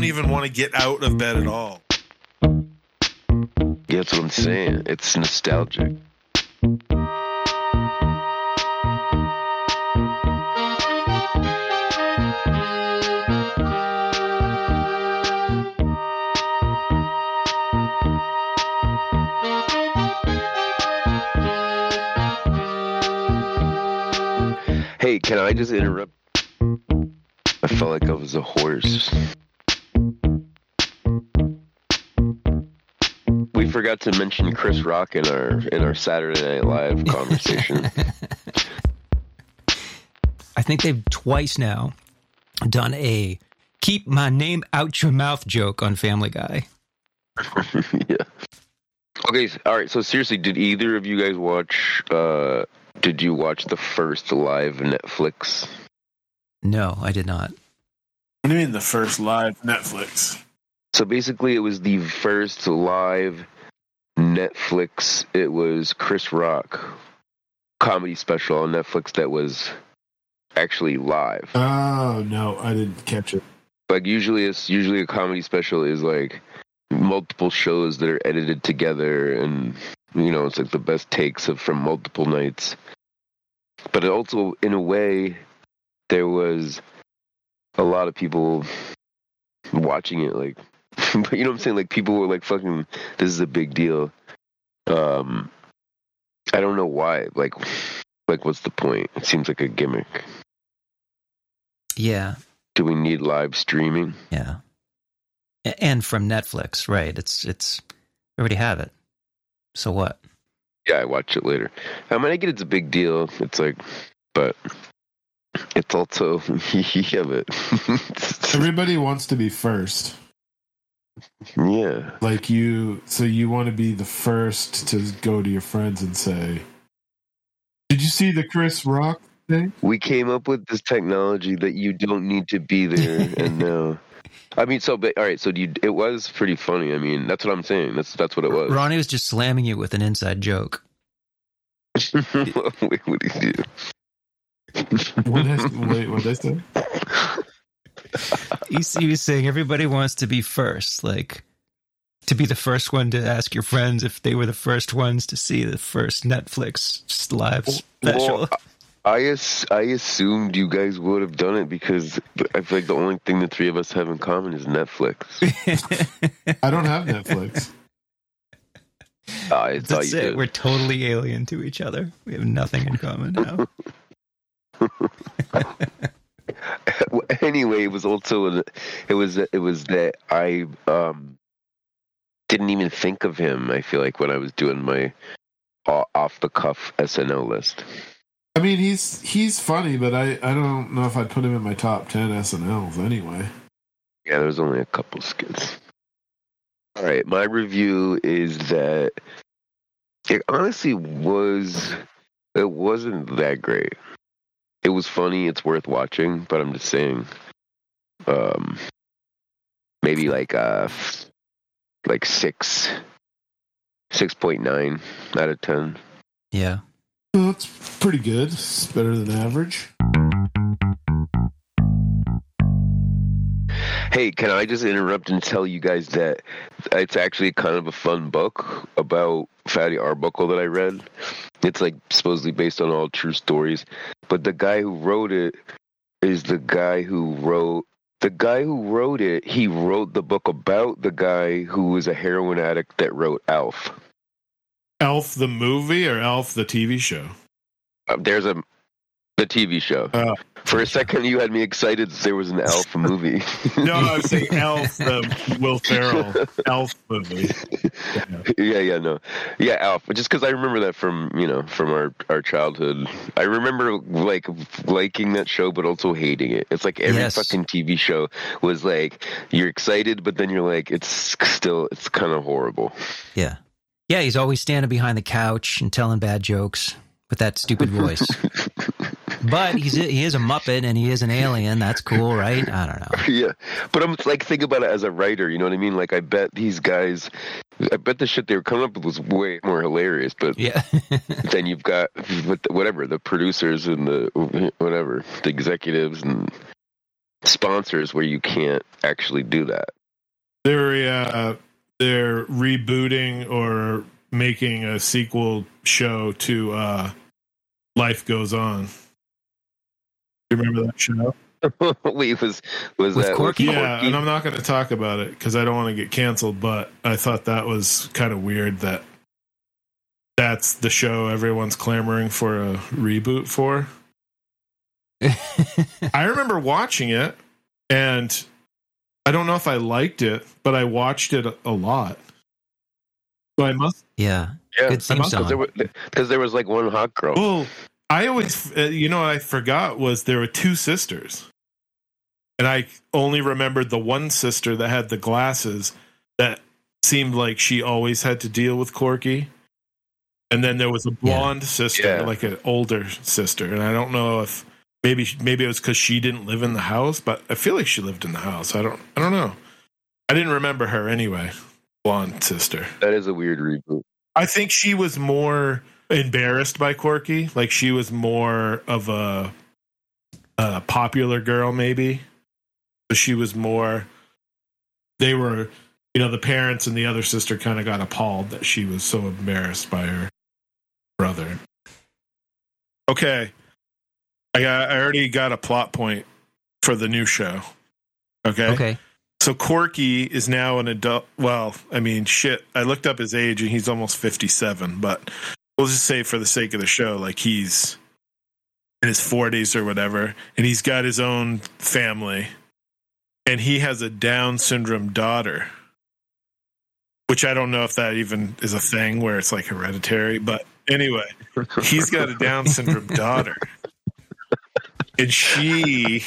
Don't even want to get out of bed at all. Yeah, that's what I'm saying. It's nostalgic. Hey, can I just interrupt? I felt like I was a horse. Forgot to mention Chris Rock in our in our Saturday Night Live conversation. I think they've twice now done a keep my name out your mouth joke on Family Guy. yeah. Okay. s- All right. So seriously, did either of you guys watch? uh Did you watch the first live Netflix? No, I did not. What do you mean the first live Netflix? So basically, it was the first live Netflix. It was Chris Rock comedy special on Netflix that was actually live. Oh no, I didn't catch it. like usually it's usually a comedy special is like multiple shows that are edited together and you know it's like the best takes of from multiple nights but it also in a way there was a lot of people watching it like but you know what i'm saying like people were like fucking this is a big deal um i don't know why like like what's the point it seems like a gimmick Yeah, do we need live streaming yeah. And from Netflix, right? It's it's we already have it. So what? Yeah, I watch it later. I mean, I get it's a big deal. It's like, but it's also yeah, but Everybody wants to be first. Yeah, Like you, so you want to be the first to go to your friends and say, "Did you see the Chris Rock thing?" we came up with this technology that you don't need to be there, and now. I mean, so but all right, so you, it was pretty funny. I mean, that's what I'm saying. That's that's what it was. Ronnie was just slamming you with an inside joke. wait, what did he do? What did I, wait, what did I say? He, he was saying everybody wants to be first, like to be the first one to ask your friends if they were the first ones to see the first Netflix live special. Well, I as, I assumed you guys would have done it because I feel like the only thing the three of us have in common is Netflix. I don't have Netflix. I thought That's you it. did. We're totally alien to each other. We have nothing in common now. anyway, it was also it was it was that I um didn't even think of him. I feel like when I was doing my off the cuff SNL list. I mean, he's he's funny, but I I don't know if I'd put him in my top ten SNLs anyway. Yeah, there's only a couple skits. All right, my review is that it honestly was it wasn't that great. It was funny, it's worth watching, but I'm just saying um maybe like uh like 6 6.9 out of 10. yeah. that's pretty good. It's better than average. Hey, can I just interrupt and tell you guys that it's actually kind of a fun book about Fatty Arbuckle that I read. It's like supposedly based on all true stories, but the guy who wrote it is the guy who wrote the guy who wrote it. He wrote the book about the guy who was a heroin addict that wrote Alf. Elf the movie or Elf the TV show? Uh, there's a the TV show. Oh. For a second, you had me excited that there was an Elf movie. No, I was saying Elf the Will Ferrell Elf movie. yeah, yeah, no, yeah, Elf. Just because I remember that from you know from our our childhood. I remember like liking that show, but also hating it. It's like every Yes. fucking TV show was like you're excited, but then you're like it's still it's kind of horrible. Yeah. Yeah, he's always standing behind the couch and telling bad jokes with that stupid voice. But he's he is a muppet and he is an alien. That's cool, right? I don't know. yeah, but I'm like think about it as a writer. You know what I mean? Like I bet these guys. I bet the shit they were coming up with was way more hilarious, but Yeah. then you've got with the- whatever the producers and the whatever the executives and sponsors where you can't actually do that. They're uh, they're rebooting or making a sequel show to uh, Life Goes On. You remember that show? Wait, was was With that Corky? Yeah, and I'm not going to talk about it because I don't want to get canceled. But I thought that was kind of weird that that's the show everyone's clamoring for a reboot for. I remember watching it, and I don't know if I liked it, but I watched it a- a lot. So I must. yeah. Yeah, Good theme must- because there, there was like one hot girl. Well, I always, uh, you know, what I forgot was there were two sisters, and I only remembered the one sister that had the glasses that seemed like she always had to deal with Corky. And then there was a blonde sister, Yeah. like an older sister, and I don't know if maybe maybe it was because she didn't live in the house, but I feel like she lived in the house. I don't I don't know. I didn't remember her anyway. Blonde sister. That is a weird reboot. I think she was more embarrassed by Corky. Like she was more of a, a popular girl, maybe. But she was more. They were, you know, the parents and the other sister kind of got appalled that she was so embarrassed by her brother. Okay, I got. I already got a plot point for the new show. Okay. Okay. So Corky is now an adult. Well, I mean, shit. I looked up his age and he's almost 57, but we'll just say for the sake of the show, like he's in his 40s or whatever, and he's got his own family, and he has a Down syndrome daughter, which I don't know if that even is a thing where it's like hereditary, but anyway, he's got a Down syndrome daughter, and she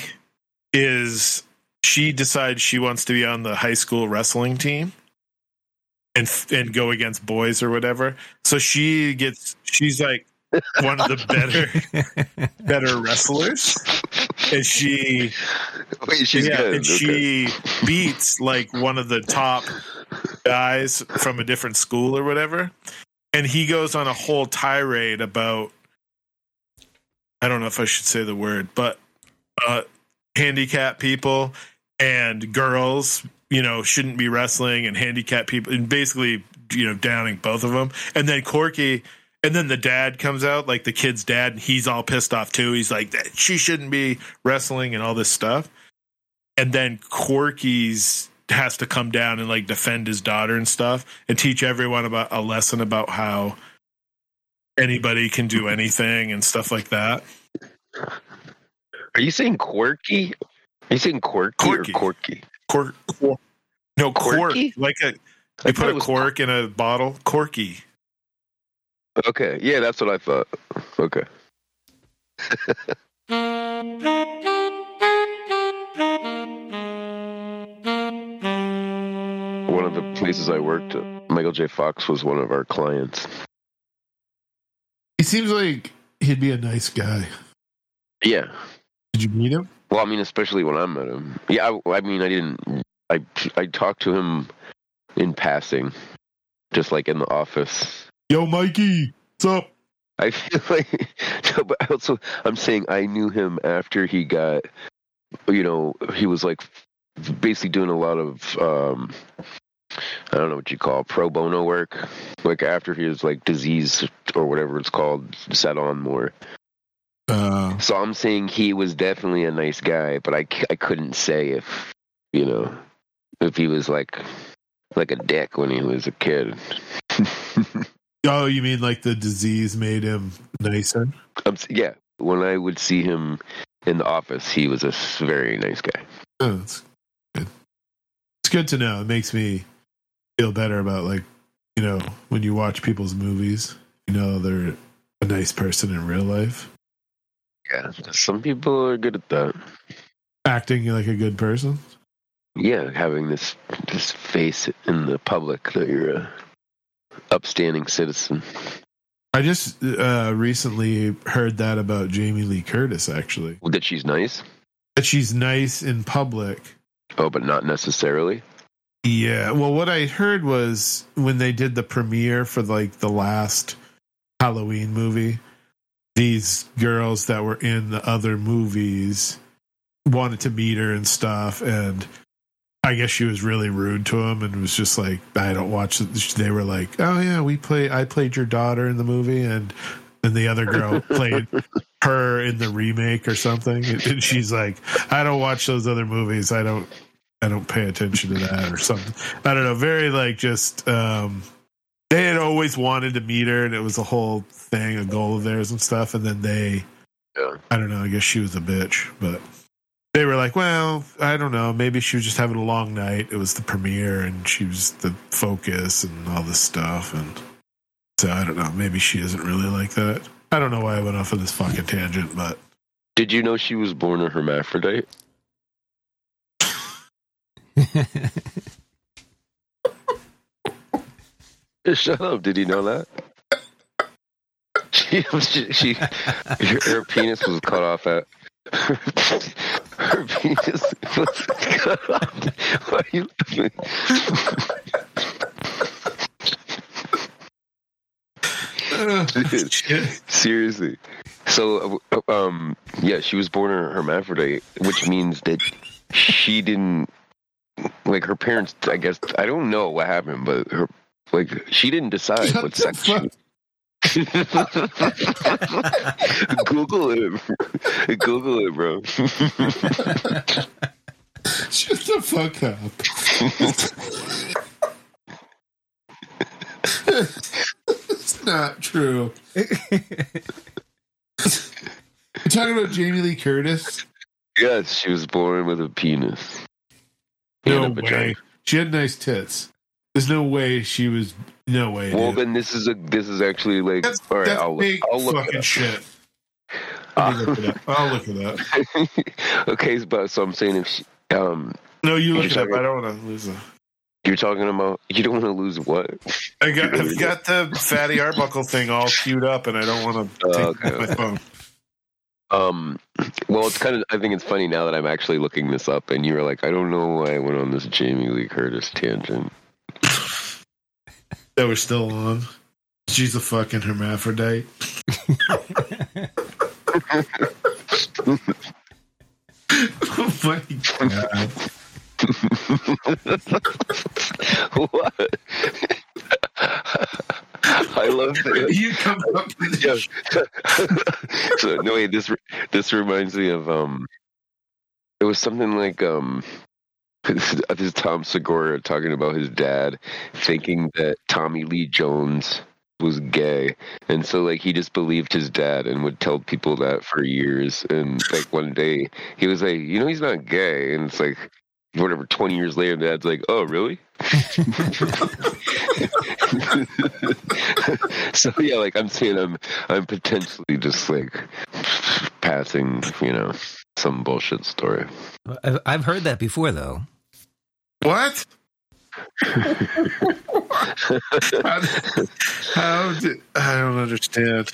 is she decides she wants to be on the high school wrestling team and and go against boys or whatever. So she gets she's like one of the better better wrestlers, and she Wait, she's yeah, good. and Okay. she beats like one of the top guys from a different school or whatever. And he goes on a whole tirade about I don't know if I should say the word, but uh handicapped people and girls, you know, shouldn't be wrestling and handicap people and basically, you know, downing both of them. And then Corky and then the dad comes out, like the kid's dad, and he's all pissed off too. He's like, that she shouldn't be wrestling and all this stuff. And then Corky's has to come down and like defend his daughter and stuff and teach everyone about a lesson about how anybody can do anything and stuff like that. Are you saying quirky? Are you saying quirky, Corky. or corky? Cork, cork no cork, Quirky? like a I you put a was- cork in a bottle. Corky. Okay, yeah, that's what I thought. Okay. One of the places I worked, Michael J. Fox was one of our clients. He seems like he'd be a nice guy. Yeah. Did you meet him? Well, I mean, especially when I met him. Yeah, I, I mean, I didn't. I I talked to him in passing, just like in the office. Yo, Mikey, what's up? I feel like, no, but also I'm saying I knew him after he got, you know, he was like basically doing a lot of, um, I don't know what you call it, pro bono work. Like after his like disease or whatever it's called set on more. Uh, So I'm saying he was definitely a nice guy, but I, I couldn't say if, you know, if he was like like a dick when he was a kid. oh, you mean like the disease made him nicer? Yeah, when I would see him in the office, he was a very nice guy. Oh, that's good. It's good to know. It makes me feel better about like you know when you watch people's movies, you know they're a nice person in real life, Yeah, some people are good at that. acting like a good person. Yeah, having this this face in the public that you're a upstanding citizen. I just uh, recently heard that about Jamie Lee Curtis, actually. That she's nice. That she's nice in public. Oh, but not necessarily. Yeah. Well, what I heard was when they did the premiere for like the last Halloween movie, these girls that were in the other movies wanted to meet her and stuff, and I guess she was really rude to him and was just like, I don't watch. it." They were like, oh yeah, we play. I played your daughter in the movie, and and the other girl played her in the remake or something. And she's like, I don't watch those other movies. I don't. I don't pay attention to that or something. I don't know. Very like just. um They had always wanted to meet her, and it was a whole thing, a goal of theirs and stuff. And then they. Yeah. I don't know. I guess she was a bitch, but they were like, well, I don't know. Maybe she was just having a long night. It was the premiere and she was the focus and all this stuff. And so I don't know. Maybe she isn't really like that. I don't know why I went off on this fucking tangent, but Did you know she was born a hermaphrodite? Shut up! Did you know that? She, she, she her, her penis was cut off at. Her penis was cut off. Why are you laughing? Dude, seriously. So, um, yeah, she was born a hermaphrodite, which means that she didn't like her parents. I guess I don't know what happened, but her like she didn't decide what sex. She, Google it. Google it, bro. shut the fuck up. it's not true. You're talking about Jamie Lee Curtis? yes, she was born with a penis. No way. She had nice tits. There's no way she was. No way. Well, dude. then this is a this is actually like That's, all right. that's I'll, big I'll look fucking it up. shit. Look. I'll look it up. okay, but so I'm saying if she, um No, you look it up. talking- I don't want to lose it. you're talking about you don't want to lose what? I got, I've got the Fatty Arbuckle thing all queued up, and I don't want to Oh, take okay, my phone. Um, well, it's kind of. I think it's funny now that I'm actually looking this up, and you were like, I don't know why I went on this Jamie Lee Curtis tangent. That we're still on. She's a fucking hermaphrodite. oh my god. what? I love that. You come up with Yeah. so no wait, this this reminds me of um, it was something like um, this is Tom Segura talking about his dad thinking that Tommy Lee Jones was gay, and so like he just believed his dad and would tell people that for years, and like one day he was like, you know, he's not gay, and it's like. Whatever, 20 years later, dad's like, oh, really? so, yeah, like I'm saying, I'm, I'm potentially just like passing, you know, some bullshit story. I've, I've heard that before, though. What? how, how did, I don't understand.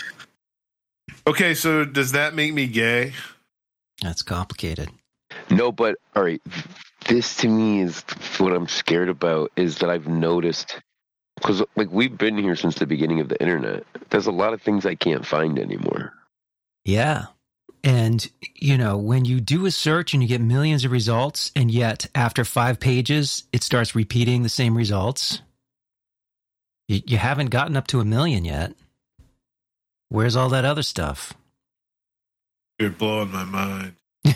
Okay, so does that make me gay? That's complicated. No, but all right, this to me is what I'm scared about is that I've noticed because like we've been here since the beginning of the internet. There's a lot of things I can't find anymore. Yeah. And, you know, when you do a search and you get millions of results, and yet after five pages, it starts repeating the same results, you, you haven't gotten up to a million yet. Where's all that other stuff? You're blowing my mind.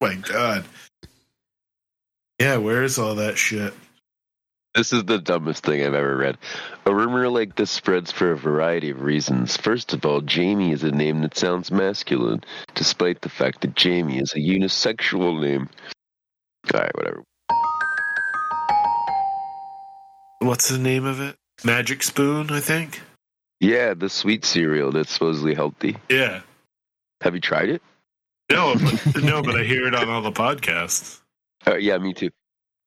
my God. Yeah, where is all that shit? This is the dumbest thing I've ever read. A rumor like this spreads for a variety of reasons. First of all, Jamie is a name that sounds masculine, despite the fact that Jamie is a unisexual name. All right, whatever. What's the name of it? Magic Spoon, I think. Yeah, the sweet cereal that's supposedly healthy. Yeah. Have you tried it? No, but, no, but I hear it on all the podcasts. Uh, yeah, me too.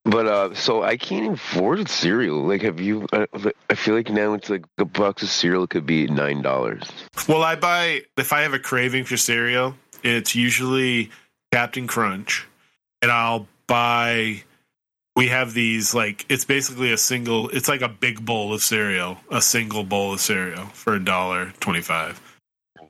But uh, so I can't even afford cereal. Like, have you? I, I feel like now it's like a box of cereal could be nine dollars. Well, I buy if I have a craving for cereal, it's usually Captain Crunch, and I'll buy. We have these like it's basically a single. It's like a big bowl of cereal, a single bowl of cereal for a dollar twenty five.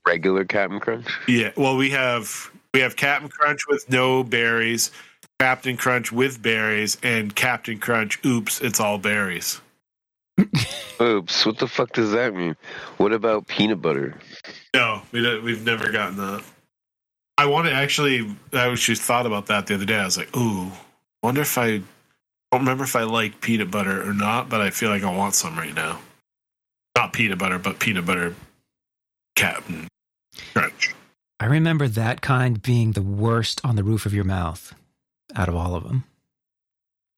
Regular Captain Crunch. Yeah. Well, we have we have Captain Crunch with no berries, Captain Crunch with berries, and Captain Crunch. Oops, it's all berries. Oops, what the fuck does that mean? What about peanut butter? No, we don't, we've never gotten that. I want to actually. I actually thought about that the other day. I was like, ooh, wonder if I. I don't remember if I like peanut butter or not, but I feel like I want some right now. Not peanut butter, but peanut butter Captain Crunch. I remember that kind being the worst on the roof of your mouth out of all of them.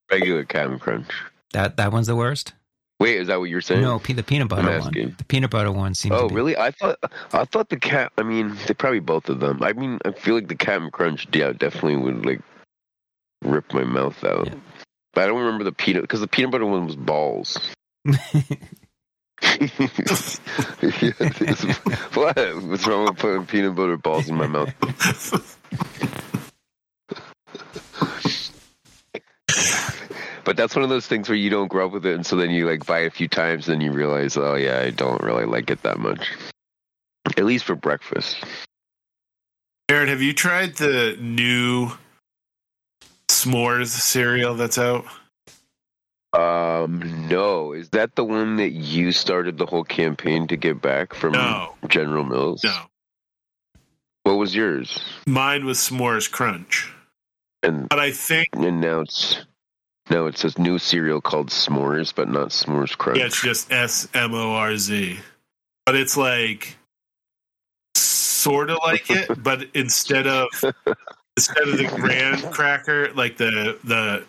Regular Captain Crunch. That that one's the worst. Wait, is that what you're saying? No, the peanut butter one. The peanut butter one seems. Oh, to be, really? I thought I thought the cat. I mean, they probably both of them. I mean, I feel like the Captain Crunch. Yeah, definitely would like rip my mouth out. Yeah. But I don't remember the peanut because the peanut butter one was balls. Yeah, what? What's wrong with putting peanut butter balls in my mouth? But that's one of those things where you don't grow up with it, and so then you like buy a few times, and then you realize, oh yeah, I don't really like it that much. At least for breakfast. Aaron, have you tried the new s'mores cereal that's out? Um, no, is that the one that you started the whole campaign to get back from No, General Mills? no. What was yours? Mine was s'mores crunch, And but I think and now it's now it says new cereal called S'mores, but not S'mores Crunch. yeah, it's just S M O R Z. But it's like sort of like it, but instead of instead of the graham cracker, like the the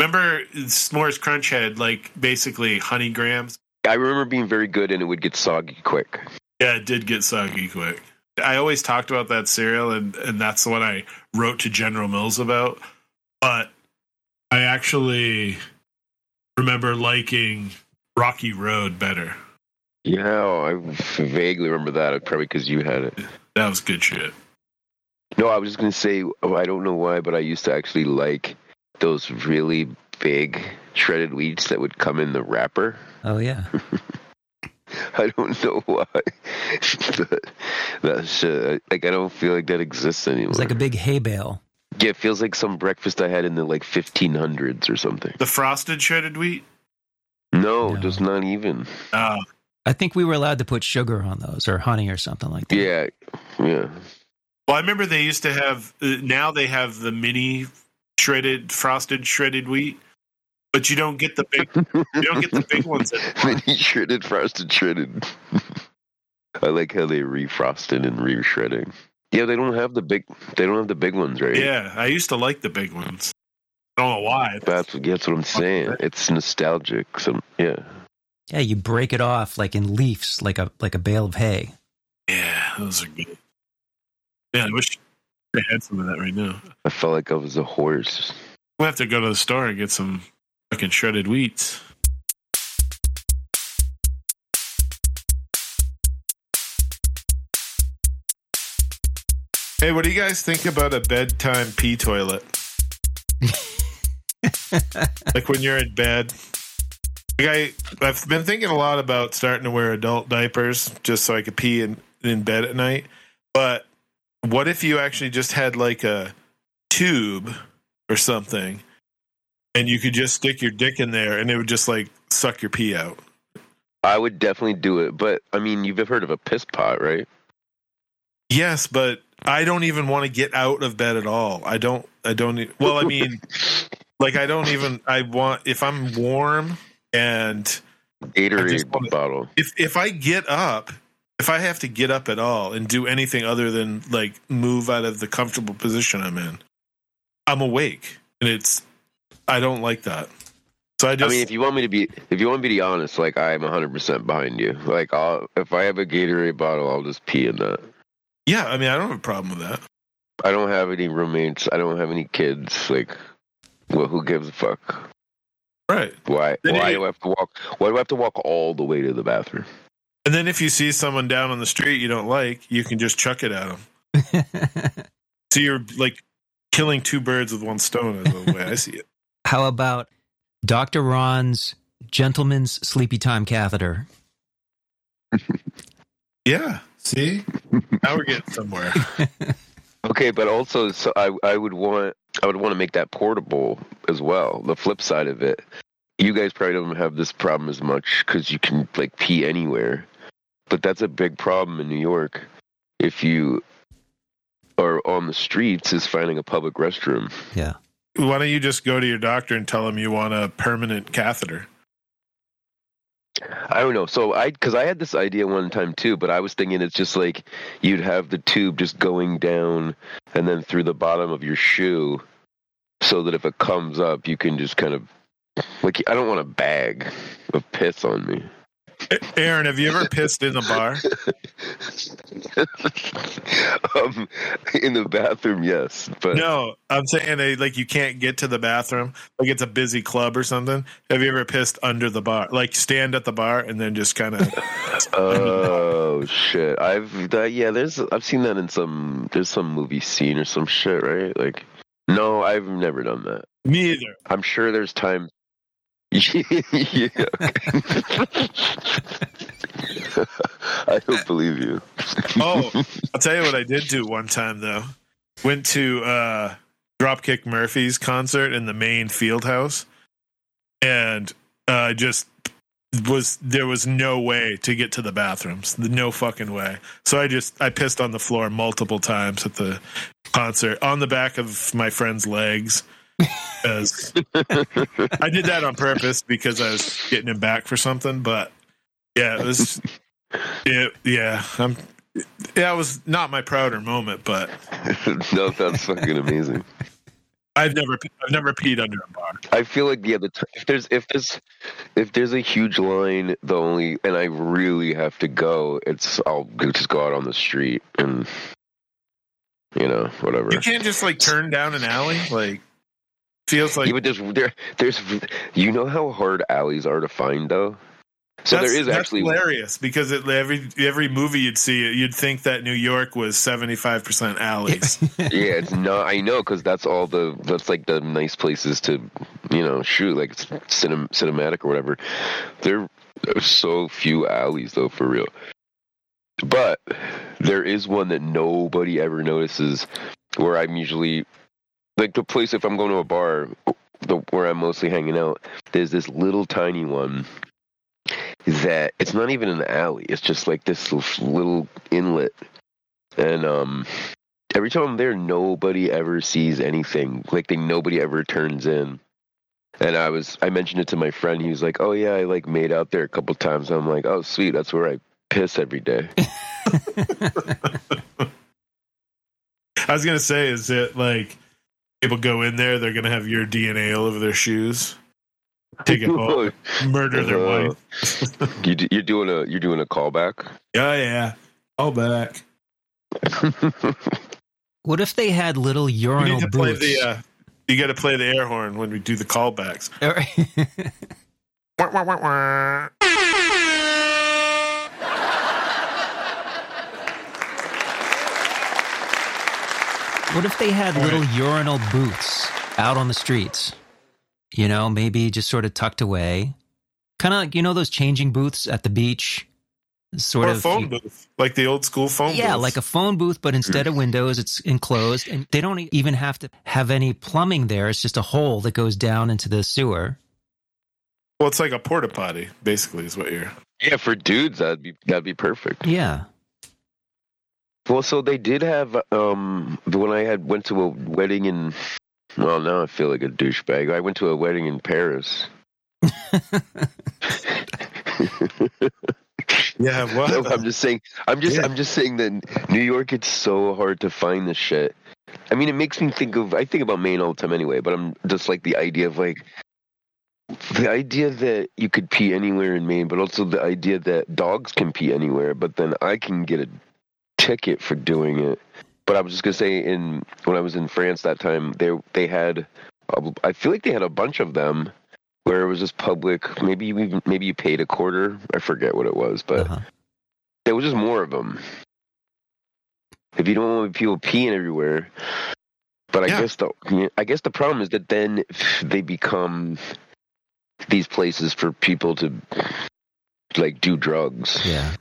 remember s'mores crunch had like basically honey grams. I remember being very good, and it would get soggy quick. Yeah, it did get soggy quick. I always talked about that cereal, and, and that's the one I wrote to General Mills about. But I actually remember liking Rocky Road better. Yeah, I vaguely remember that. Probably because you had it. That was good shit. No, I was just gonna say oh, I don't know why, but I used to actually like those really big shredded wheats that would come in the wrapper. oh yeah. I don't know why. but that shit, like I don't feel like that exists anymore. It's like a big hay bale. yeah, it feels like some breakfast I had in the like 1500s or something. The frosted shredded wheat. No, No. just not even. Uh, I think we were allowed to put sugar on those or honey or something like that. Yeah, yeah. well, I remember they used to have. Uh, now they have the mini shredded frosted shredded wheat, but you don't get the big. you don't get the big ones anymore. Mini shredded, frosted, shredded. I like how they refrosted and re-shredding. Yeah, they don't have the big. They don't have the big ones, right? Yeah, I used to like the big ones. I don't know why. That's that's what I'm saying. It's nostalgic. Some yeah. Yeah, you break it off like in leaves, like a like a bale of hay. Yeah, those are good. Yeah, I wish I had some of that right now. I felt like I was a horse. We'll have to go to the store and get some fucking shredded wheats. Hey, what do you guys think about a bedtime pee toilet? like when you're in bed. Like I, I've been thinking a lot about starting to wear adult diapers just so I could pee in, in bed at night. But what if you actually just had like a tube or something and you could just stick your dick in there and it would just like suck your pee out? I would definitely do it, but I mean, you've heard of a piss pot, right? Yes, but I don't even want to get out of bed at all. I don't, I don't, well, I mean, like I don't even, I want, if I'm warm and Gatorade wanna- bottle. if if I get up, if I have to get up at all and do anything other than like move out of the comfortable position I'm in, I'm awake, and it's I don't like that. So I just. I mean, if you want me to be, if you want me to be honest, like I'm 100 percent behind you. Like, I'll, if I have a Gatorade bottle, I'll just pee in that. yeah, I mean I don't have a problem with that. I don't have any roommates. I don't have any kids. Like, well, who gives a fuck? Right. Why? Then Why you- do I have to walk? Why do I have to walk all the way to the bathroom? And then if you see someone down on the street you don't like, you can just chuck it at them. So you're like killing two birds with one stone, is the way I see it. How about Dr. Ron's gentleman's sleepy time catheter? Yeah, See, now we're getting somewhere. Okay, but also, so I I would want I would want to make that portable as well. The flip side of it, you guys probably don't have this problem as much because you can like pee anywhere, but that's a big problem in New York. If you are on the streets, is finding a public restroom. Yeah. Why don't you just go to your doctor and tell him you want a permanent catheter? I don't know. So I, because I had this idea one time too, but I was thinking it's just like you'd have the tube just going down and then through the bottom of your shoe, so that if it comes up, you can just kind of like I don't want a bag of piss on me. Aaron, have you ever pissed in a bar? um, in the bathroom, yes, but No, I'm saying they, like you can't get to the bathroom. Like it's a busy club or something. Have you ever pissed under the bar? Like stand at the bar and then just kind of. oh shit, I've that, yeah. There's I've seen that in some there's some movie scene or some shit, right? Like, no, I've never done that. Me either. I'm sure there's time. yeah. I don't believe you. Oh, I'll tell you what I did do one time though. Went to uh Dropkick Murphy's concert in the main field house, and uh just was there was no way to get to the bathrooms. No fucking way. So I just I pissed on the floor multiple times at the concert on the back of my friend's legs. Because I did that on purpose because I was getting him back for something. But yeah, it was yeah, yeah. I'm yeah, it was not my prouder moment, but no, that's fucking amazing. I've never I've never peed under a bar. I feel like yeah, the t- if there's if there's if there's a huge line, the only and I really have to go, it's I'll just go out on the street and you know whatever. You can't just like turn down an alley. Like feels like yeah, but there's there there's you know how hard alleys are to find though. So that's, there is that's actually hilarious because it, every every movie you'd see, you'd think that New York was seventy five percent alleys. yeah, it's not. I know because that's all the that's like the nice places to you know shoot like cinem, cinematic or whatever. There are so few alleys though for real. But there is one that nobody ever notices where I'm usually like the place if I'm going to a bar the, where I'm mostly hanging out. There's this little tiny one that it's not even an alley. It's just like this little inlet, and um, every time I'm there, nobody ever sees anything. Like they nobody ever turns in. And I was I mentioned it to my friend. He was like, "Oh yeah, I like made out there a couple times." I'm like, "Oh sweet, that's where I piss every day." I was gonna say, is it like people go in there, they're gonna have your DNA all over their shoes, take it home, murder their Uh, wife. you, you're doing a you're doing a callback. Yeah, yeah. All back. What if they had little You urinal need to play the. Uh, you got to play the air horn when we do the callbacks. What if they had little urinal booths out on the streets? You know, maybe just sort of tucked away. Kind of like, you know, those changing booths at the beach? Sort Or a of. phone booth, like the old school phone yeah, booths. like a phone booth, but instead of windows, it's enclosed. And they don't even have to have any plumbing there. It's just a hole that goes down into the sewer. Well, it's like a porta potty, basically, is what you're. yeah, for dudes that'd be that'd be perfect. Yeah. Well, so they did have um when I had went to a wedding in well now I feel like a douchebag. I went to a wedding in Paris. Yeah, No. I'm just saying I'm just Yeah. I'm just saying that New York it's so hard to find this shit. I mean it makes me think of I think about Maine all the time anyway, but I'm just like the idea of like the idea that you could pee anywhere in Maine, but also the idea that dogs can pee anywhere, but then I can get a ticket for doing it. But I was just gonna say, in when I was in France that time, they they had, I feel like they had a bunch of them where it was just public. Maybe you even maybe you paid a quarter. I forget what it was, but Uh-huh. there was just more of them. If you don't want people peeing everywhere, but I Yeah. guess the I guess the problem is that then they become these places for people to like do drugs. Yeah.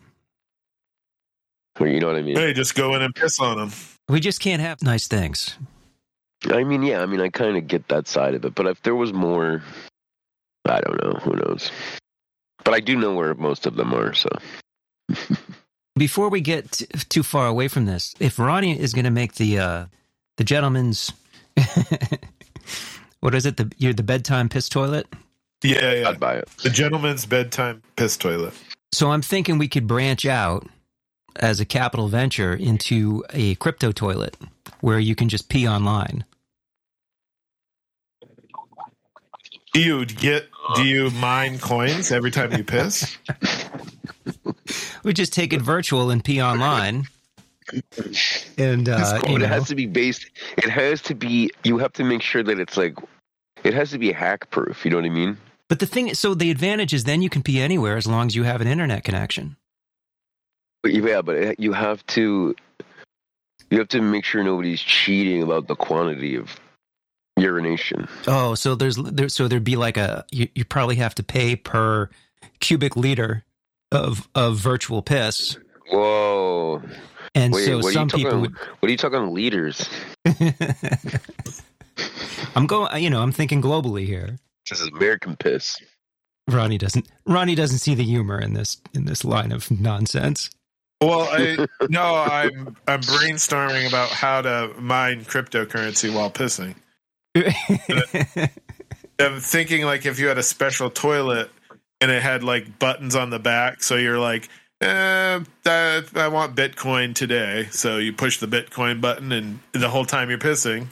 Or you know what I mean? Hey, just go in and piss on them. We just can't have nice things. I mean, yeah, I mean, I kind of get that side of it, but if there was more, I don't know. Who knows? But I do know where most of them are. So Before we get t- too far away from this, if Ronnie is going to make the uh, the gentleman's what is it the you're the bedtime piss toilet? Yeah, yeah. I'd buy it. The gentleman's bedtime piss toilet. So I'm thinking we could branch out as a capital venture into a crypto toilet where you can just pee online. Do you get? Do you mine coins every time you piss? We just take it virtual and pee online. And uh, cool. you it has to be based. It has to be. You have to make sure that it's like. It has to be hack proof. You know what I mean? but the thing is, so the advantage is then you can pee anywhere as long as you have an internet connection. But yeah, but uh, you have to. You have to make sure nobody's cheating about the quantity of urination. Oh, so there's there, so there'd be like a you, you probably have to pay per cubic liter of of virtual piss, Whoa! and Wait, so what are you some talking? people would. What are you talking liters? I'm going, you know, I'm thinking globally here. This is American piss. Ronnie doesn't. Ronnie doesn't see the humor in this in this line of nonsense. Well, I no, I'm I'm brainstorming about how to mine cryptocurrency while pissing. I'm thinking like if you had a special toilet and it had like buttons on the back, so you're like, eh, that, I want Bitcoin today. So you push the Bitcoin button, and the whole time you're pissing,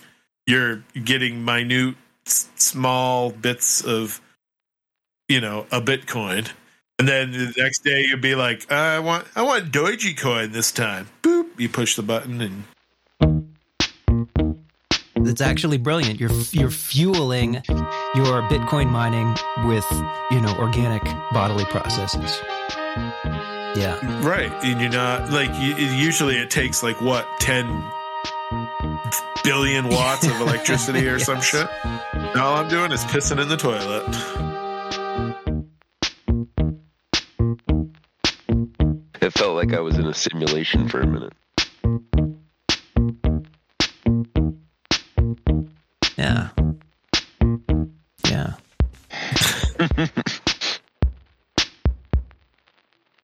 you're getting minute, s- small bits of, you know, a Bitcoin. And then the next day you'd be like, uh, I want, I want Dogecoin this time. Boop! You push the button, and It's actually brilliant. You're you're fueling your Bitcoin mining with you know organic bodily processes. Yeah, Right, and you're not like you, usually it takes like what ten billion watts of electricity or some shit. And all I'm doing is pissing in the toilet. Like I was in a simulation for a minute. yeah.